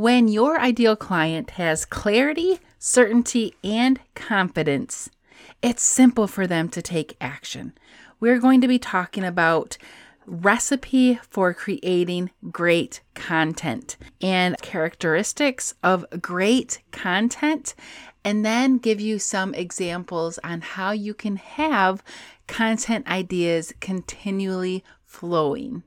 When your ideal client has clarity, certainty, and confidence, it's simple for them to take action. We're going to be talking about recipe for creating great content and characteristics of great content and then give you some examples on how you can have content ideas continually flowing.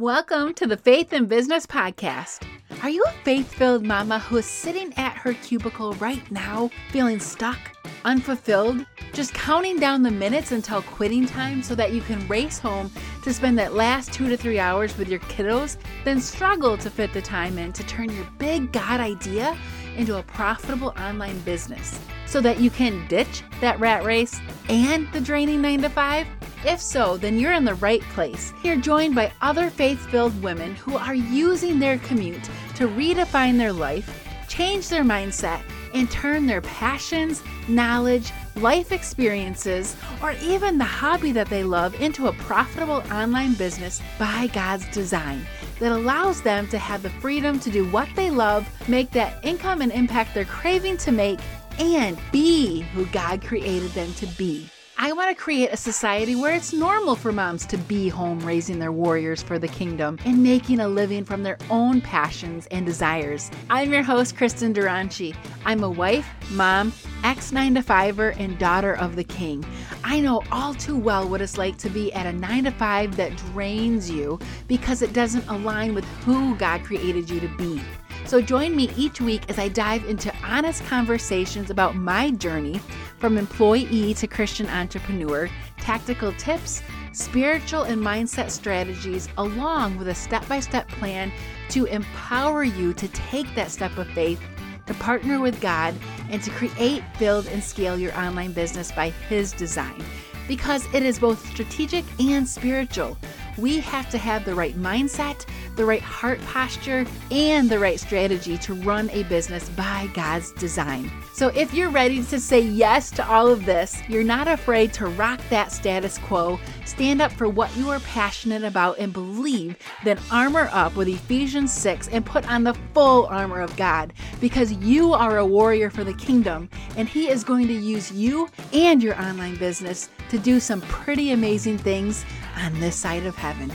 Welcome to the Faith and Business Podcast. Are you a faith filled mama who is sitting at her cubicle right now, feeling stuck, unfulfilled, just counting down the minutes until quitting time so that you can race home to spend that last two to three hours with your kiddos, then struggle to fit the time in to turn your big God idea into a profitable online business so that you can ditch that rat race and the draining 9 to 5? If so, then you're in the right place. You're joined by other faith filled women who are using their commute to redefine their life, change their mindset, and turn their passions, knowledge, life experiences, or even the hobby that they love into a profitable online business by God's design that allows them to have the freedom to do what they love, make that income and impact they're craving to make, and be who God created them to be. I want to create a society where it's normal for moms to be home raising their warriors for the kingdom and making a living from their own passions and desires. I'm your host, Kristin Dronchi. I'm a wife, mom, ex 9 to 5er, and daughter of the king. I know all too well what it's like to be at a 9 to 5 that drains you because it doesn't align with who God created you to be. So join me each week as I dive into honest conversations about my journey from employee to Christian entrepreneur, tactical tips, spiritual and mindset strategies, along with a step by step plan to empower you to take that step of faith, to partner with God, and to create, build, and scale your online business by His design. Because it is both strategic and spiritual. We have to have the right mindset the right heart posture, and the right strategy to run a business by God's design. So, if you're ready to say yes to all of this, you're not afraid to rock that status quo, stand up for what you are passionate about, and believe, then armor up with Ephesians 6 and put on the full armor of God because you are a warrior for the kingdom, and He is going to use you and your online business to do some pretty amazing things on this side of heaven.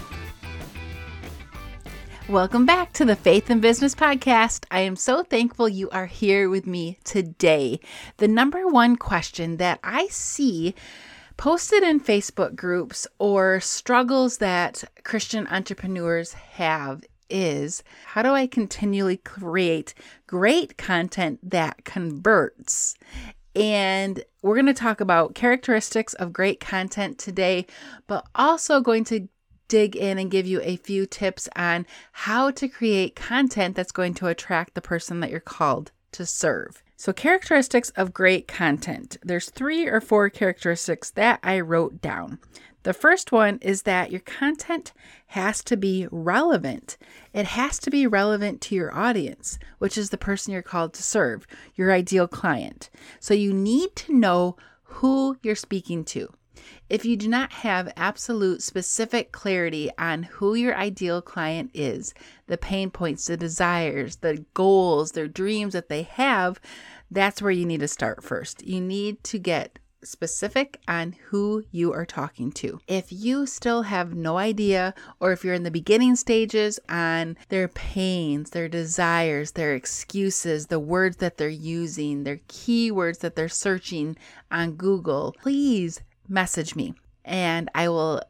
Welcome back to the Faith and Business Podcast. I am so thankful you are here with me today. The number one question that I see posted in Facebook groups or struggles that Christian entrepreneurs have is how do I continually create great content that converts? And we're going to talk about characteristics of great content today, but also going to dig in and give you a few tips on how to create content that's going to attract the person that you're called to serve. So, characteristics of great content. There's three or four characteristics that I wrote down. The first one is that your content has to be relevant. It has to be relevant to your audience, which is the person you're called to serve, your ideal client. So you need to know who you're speaking to. If you do not have absolute specific clarity on who your ideal client is, the pain points, the desires, the goals, their dreams that they have, that's where you need to start first. You need to get specific on who you are talking to. If you still have no idea, or if you're in the beginning stages on their pains, their desires, their excuses, the words that they're using, their keywords that they're searching on Google, please message me and I will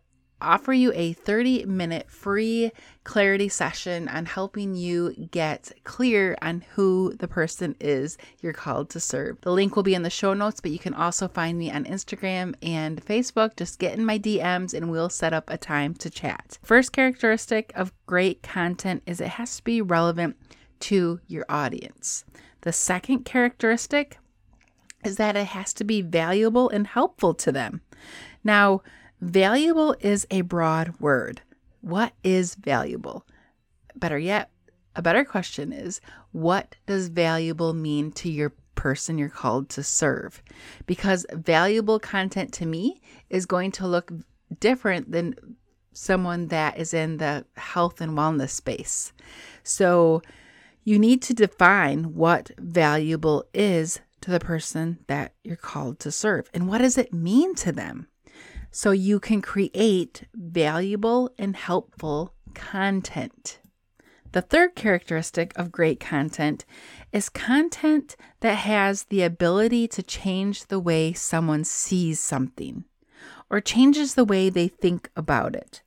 offer you a 30 minute free clarity session on helping you get clear on who the person is you're called to serve. The link will be in the show notes, but you can also find me on Instagram and Facebook. Just get in my DMs and we'll set up a time to chat. First characteristic of great content is it has to be relevant to your audience. The second characteristic is that it has to be valuable and helpful to them. Now, valuable is a broad word. What is valuable? Better yet, a better question is what does valuable mean to your person you're called to serve? Because valuable content to me is going to look different than someone that is in the health and wellness space. So, you need to define what valuable is to the person that you're called to serve and what does it mean to them so you can create valuable and helpful content. The third characteristic of great content is content that has the ability to change the way someone sees something, or changes the way they think about it,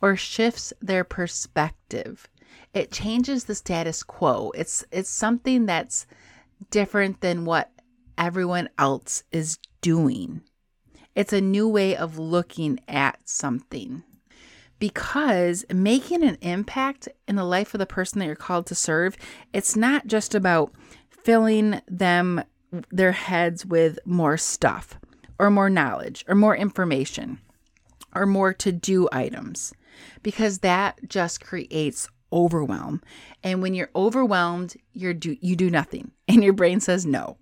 or shifts their perspective. It changes the status quo. It's it's something that's different than what everyone else is doing. It's a new way of looking at something because making an impact in the life of the person that you're called to serve, it's not just about filling them their heads with more stuff or more knowledge or more information or more to do items because that just creates overwhelm. And when you're overwhelmed, you're do you do nothing and your brain says no.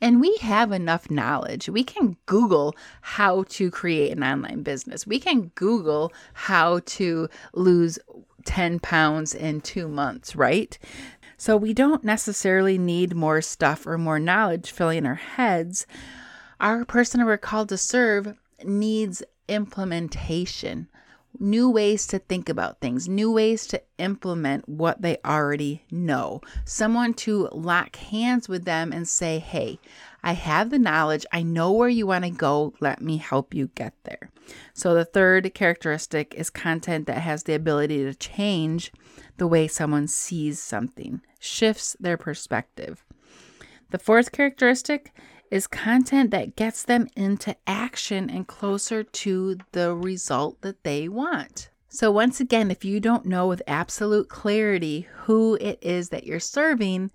And we have enough knowledge. We can Google how to create an online business. We can Google how to lose 10 pounds in two months, right? So we don't necessarily need more stuff or more knowledge filling our heads. Our person we're called to serve needs implementation new ways to think about things, new ways to implement what they already know. Someone to lock hands with them and say, Hey, I have the knowledge. I know where you want to go. Let me help you get there. So, the third characteristic is content that has the ability to change the way someone sees something, shifts their perspective. The fourth characteristic is content that gets them into action and closer to the result that they want. So, once again, if you don't know with absolute clarity who it is that you're serving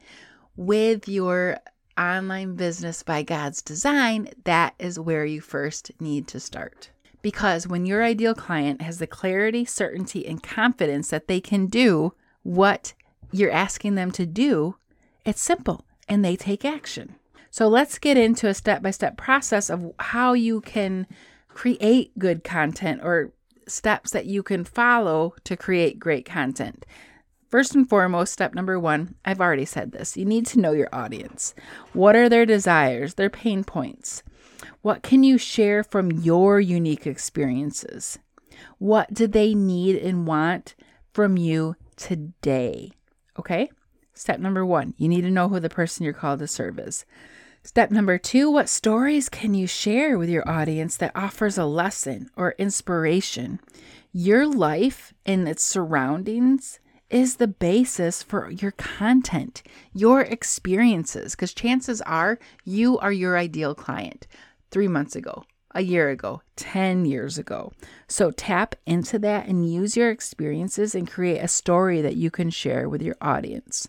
with your online business by God's design, that is where you first need to start. Because when your ideal client has the clarity, certainty, and confidence that they can do what you're asking them to do, it's simple and they take action. So let's get into a step by step process of how you can create good content or steps that you can follow to create great content. First and foremost, step number one, I've already said this. You need to know your audience. What are their desires, their pain points? What can you share from your unique experiences? What do they need and want from you today? Okay. Step number one, you need to know who the person you're called to serve is. Step number two what stories can you share with your audience that offers a lesson or inspiration? Your life and its surroundings is the basis for your content, your experiences, because chances are you are your ideal client three months ago, a year ago, 10 years ago. So tap into that and use your experiences and create a story that you can share with your audience.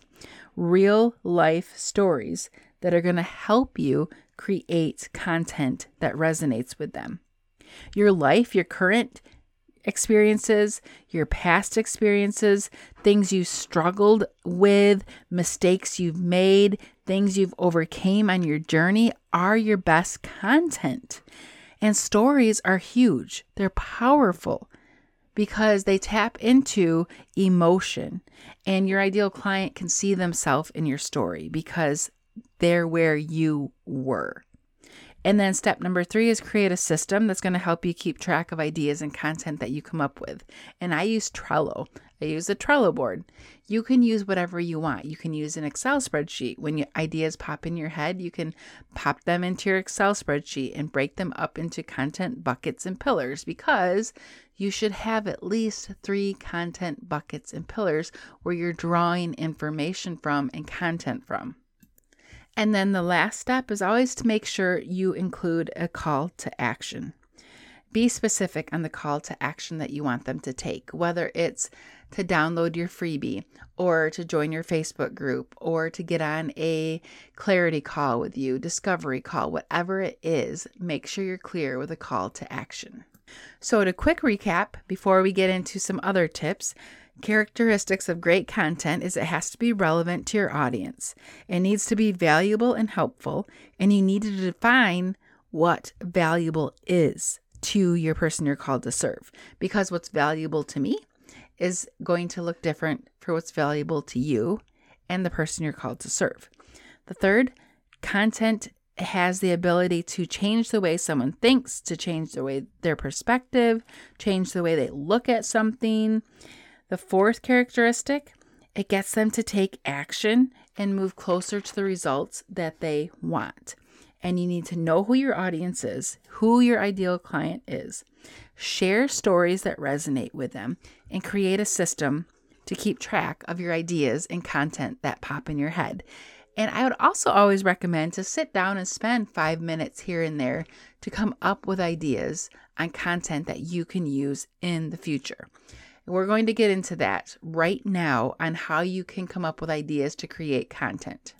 Real life stories that are going to help you create content that resonates with them. Your life, your current experiences, your past experiences, things you struggled with, mistakes you've made, things you've overcame on your journey are your best content. And stories are huge. They're powerful because they tap into emotion and your ideal client can see themselves in your story because they're where you were. And then step number three is create a system that's going to help you keep track of ideas and content that you come up with. And I use Trello. I use a Trello board. You can use whatever you want. You can use an Excel spreadsheet. When your ideas pop in your head, you can pop them into your Excel spreadsheet and break them up into content buckets and pillars because you should have at least three content buckets and pillars where you're drawing information from and content from. And then the last step is always to make sure you include a call to action. Be specific on the call to action that you want them to take, whether it's to download your freebie or to join your Facebook group or to get on a clarity call with you, discovery call, whatever it is, make sure you're clear with a call to action. So, to quick recap before we get into some other tips, Characteristics of great content is it has to be relevant to your audience. It needs to be valuable and helpful, and you need to define what valuable is to your person you're called to serve. Because what's valuable to me is going to look different for what's valuable to you, and the person you're called to serve. The third, content has the ability to change the way someone thinks, to change the way their perspective, change the way they look at something. The fourth characteristic, it gets them to take action and move closer to the results that they want. And you need to know who your audience is, who your ideal client is. Share stories that resonate with them and create a system to keep track of your ideas and content that pop in your head. And I would also always recommend to sit down and spend five minutes here and there to come up with ideas on content that you can use in the future. We're going to get into that right now on how you can come up with ideas to create content.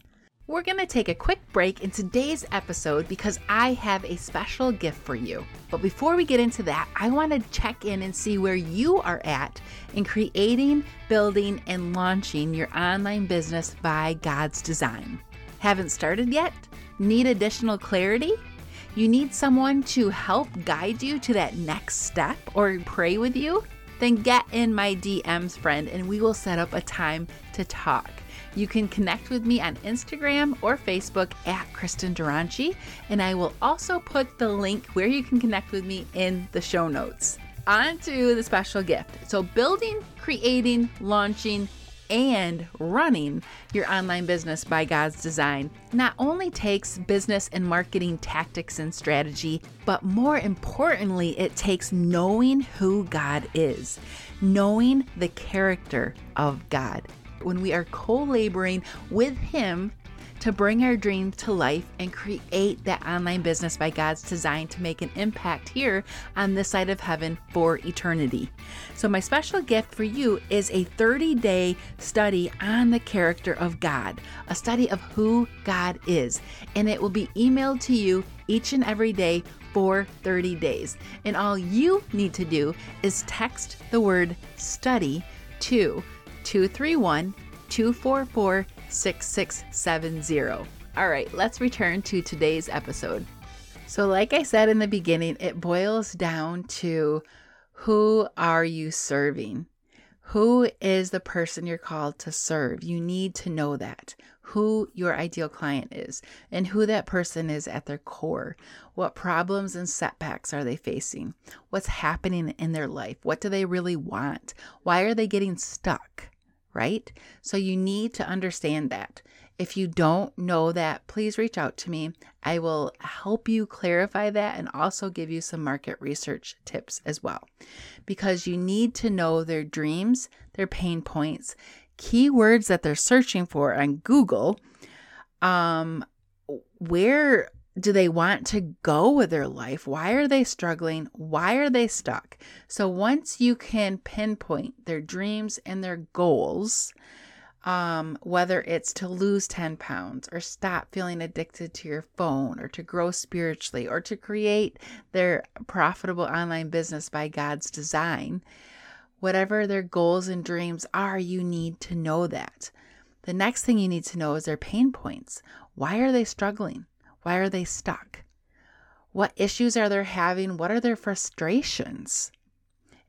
We're going to take a quick break in today's episode because I have a special gift for you. But before we get into that, I want to check in and see where you are at in creating, building, and launching your online business by God's design. Haven't started yet? Need additional clarity? You need someone to help guide you to that next step or pray with you? Then get in my DMs, friend, and we will set up a time to talk. You can connect with me on Instagram or Facebook at Kristin Dronchi, and I will also put the link where you can connect with me in the show notes. On to the special gift. So, building, creating, launching, and running your online business by God's design. Not only takes business and marketing tactics and strategy, but more importantly, it takes knowing who God is, knowing the character of God. When we are co laboring with Him to bring our dreams to life and create that online business by God's design to make an impact here on this side of heaven for eternity. So, my special gift for you is a 30 day study on the character of God, a study of who God is, and it will be emailed to you each and every day for 30 days. And all you need to do is text the word study to 231 244 6670. All right, let's return to today's episode. So, like I said in the beginning, it boils down to who are you serving? Who is the person you're called to serve? You need to know that, who your ideal client is, and who that person is at their core. What problems and setbacks are they facing? What's happening in their life? What do they really want? Why are they getting stuck? Right? So you need to understand that. If you don't know that, please reach out to me. I will help you clarify that and also give you some market research tips as well. Because you need to know their dreams, their pain points, keywords that they're searching for on Google, um, where do they want to go with their life? Why are they struggling? Why are they stuck? So once you can pinpoint their dreams and their goals, um, whether it's to lose 10 pounds or stop feeling addicted to your phone or to grow spiritually or to create their profitable online business by God's design, whatever their goals and dreams are, you need to know that. The next thing you need to know is their pain points. Why are they struggling? Why are they stuck? What issues are they having? What are their frustrations?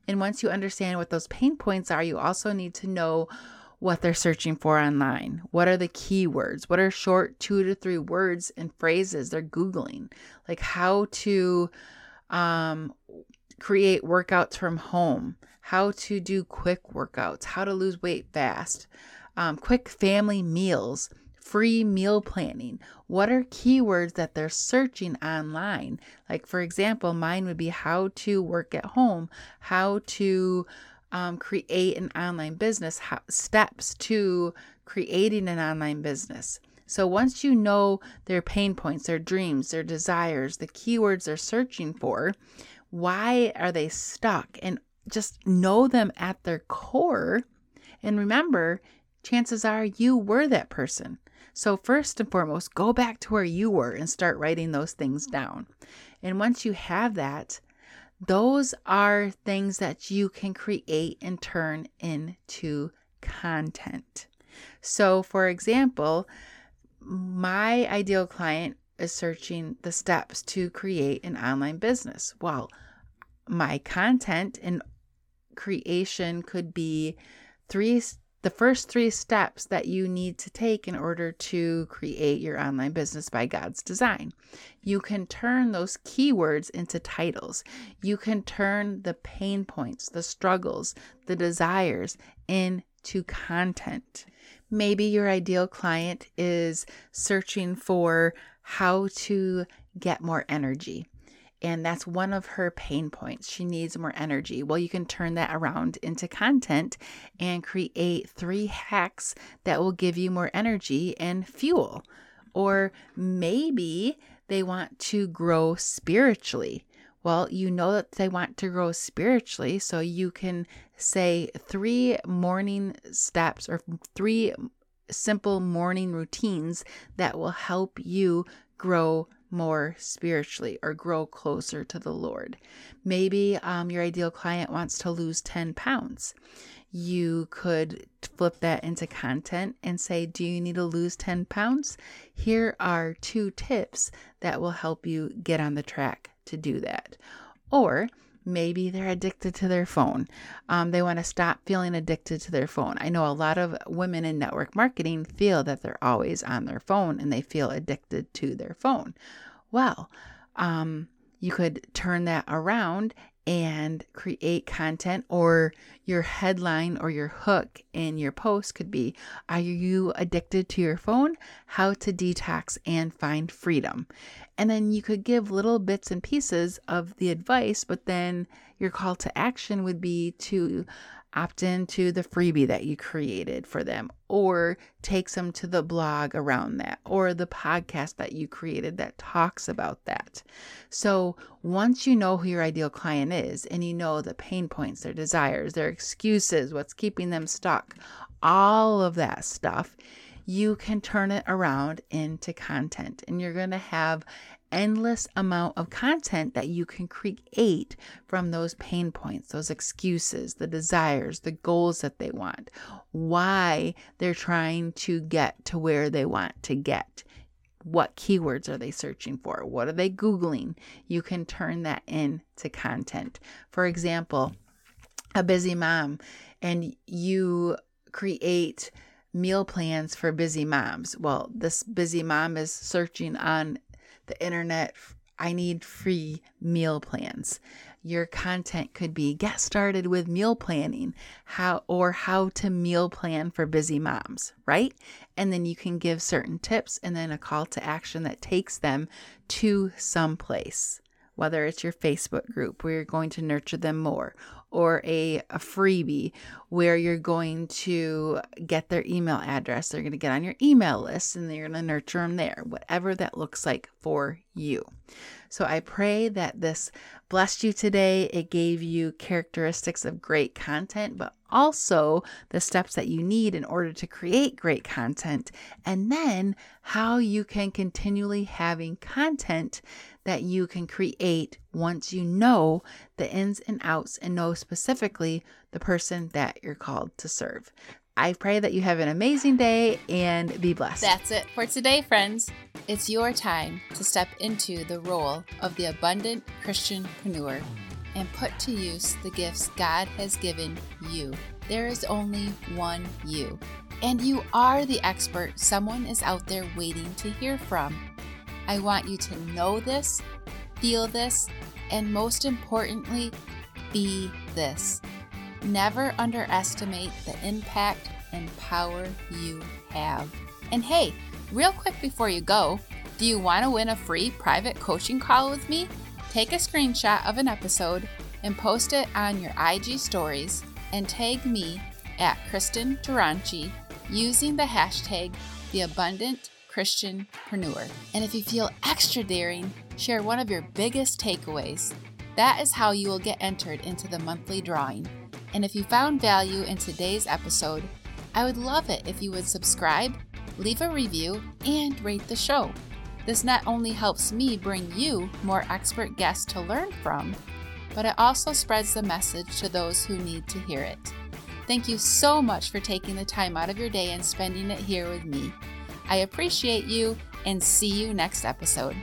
And once you understand what those pain points are, you also need to know what they're searching for online. What are the keywords? What are short two to three words and phrases they're Googling? Like how to um, create workouts from home, how to do quick workouts, how to lose weight fast, um, quick family meals free meal planning. What are keywords that they're searching online? Like, for example, mine would be how to work at home, how to um, create an online business, how, steps to creating an online business. So once you know their pain points, their dreams, their desires, the keywords they're searching for, why are they stuck? And just know them at their core. And remember, chances are you were that person. So, first and foremost, go back to where you were and start writing those things down. And once you have that, those are things that you can create and turn into content. So, for example, my ideal client is searching the steps to create an online business. Well, my content and creation could be three the first three steps that you need to take in order to create your online business by God's design. You can turn those keywords into titles. You can turn the pain points, the struggles, the desires into content. Maybe your ideal client is searching for how to get more energy and that's one of her pain points. She needs more energy. Well, you can turn that around into content and create three hacks that will give you more energy and fuel. Or maybe they want to grow spiritually. Well, you know that they want to grow spiritually, so you can say three morning steps or three simple morning routines that will help you grow more spiritually or grow closer to the Lord. Maybe um, your ideal client wants to lose 10 pounds. You could flip that into content and say, Do you need to lose 10 pounds? Here are two tips that will help you get on the track to do that. Or maybe they're addicted to their phone. Um, they want to stop feeling addicted to their phone. I know a lot of women in network marketing feel that they're always on their phone and they feel addicted to their phone. Well, um, you could turn that around and create content, or your headline or your hook in your post could be Are you addicted to your phone? How to detox and find freedom. And then you could give little bits and pieces of the advice, but then your call to action would be to opt into the freebie that you created for them or takes them to the blog around that or the podcast that you created that talks about that. So, once you know who your ideal client is and you know the pain points, their desires, their excuses, what's keeping them stuck, all of that stuff, you can turn it around into content and you're going to have endless amount of content that you can create from those pain points, those excuses, the desires, the goals that they want, why they're trying to get to where they want to get. What keywords are they searching for? What are they Googling? You can turn that into content. For example, a busy mom, and you create meal plans for busy moms. Well, this busy mom is searching on the internet. I need free meal plans. Your content could be get started with meal planning, how or how to meal plan for busy moms, right? And then you can give certain tips and then a call to action that takes them to some place whether it's your Facebook group where you're going to nurture them more, or a, a freebie where you're going to get their email address. They're going to get on your email list and you're going to nurture them there, whatever that looks like for you. So I pray that this blessed you today. It gave you characteristics of great content, but also the steps that you need in order to create great content, and then how you can continually having content that you can create once you know the ins and outs and know specifically the person that you're called to serve. I pray that you have an amazing day and be blessed. That's it for today, friends. It's your time to step into the role of the abundant Christianpreneur and put to use the gifts God has given you. There is only one you, and you are the expert someone is out there waiting to hear from. I want you to know this, feel this, and most importantly, be this. Never underestimate the impact and power you have. And hey, real quick before you go, do you want to win a free private coaching call with me? Take a screenshot of an episode and post it on your IG stories and tag me at Kristin Dronchi using the hashtag The Abundant. And if you feel extra daring, share one of your biggest takeaways. That is how you will get entered into the monthly drawing. And if you found value in today's episode, I would love it if you would subscribe, leave a review, and rate the show. This not only helps me bring you more expert guests to learn from, but it also spreads the message to those who need to hear it. Thank you so much for taking the time out of your day and spending it here with me. I appreciate you and see you next episode.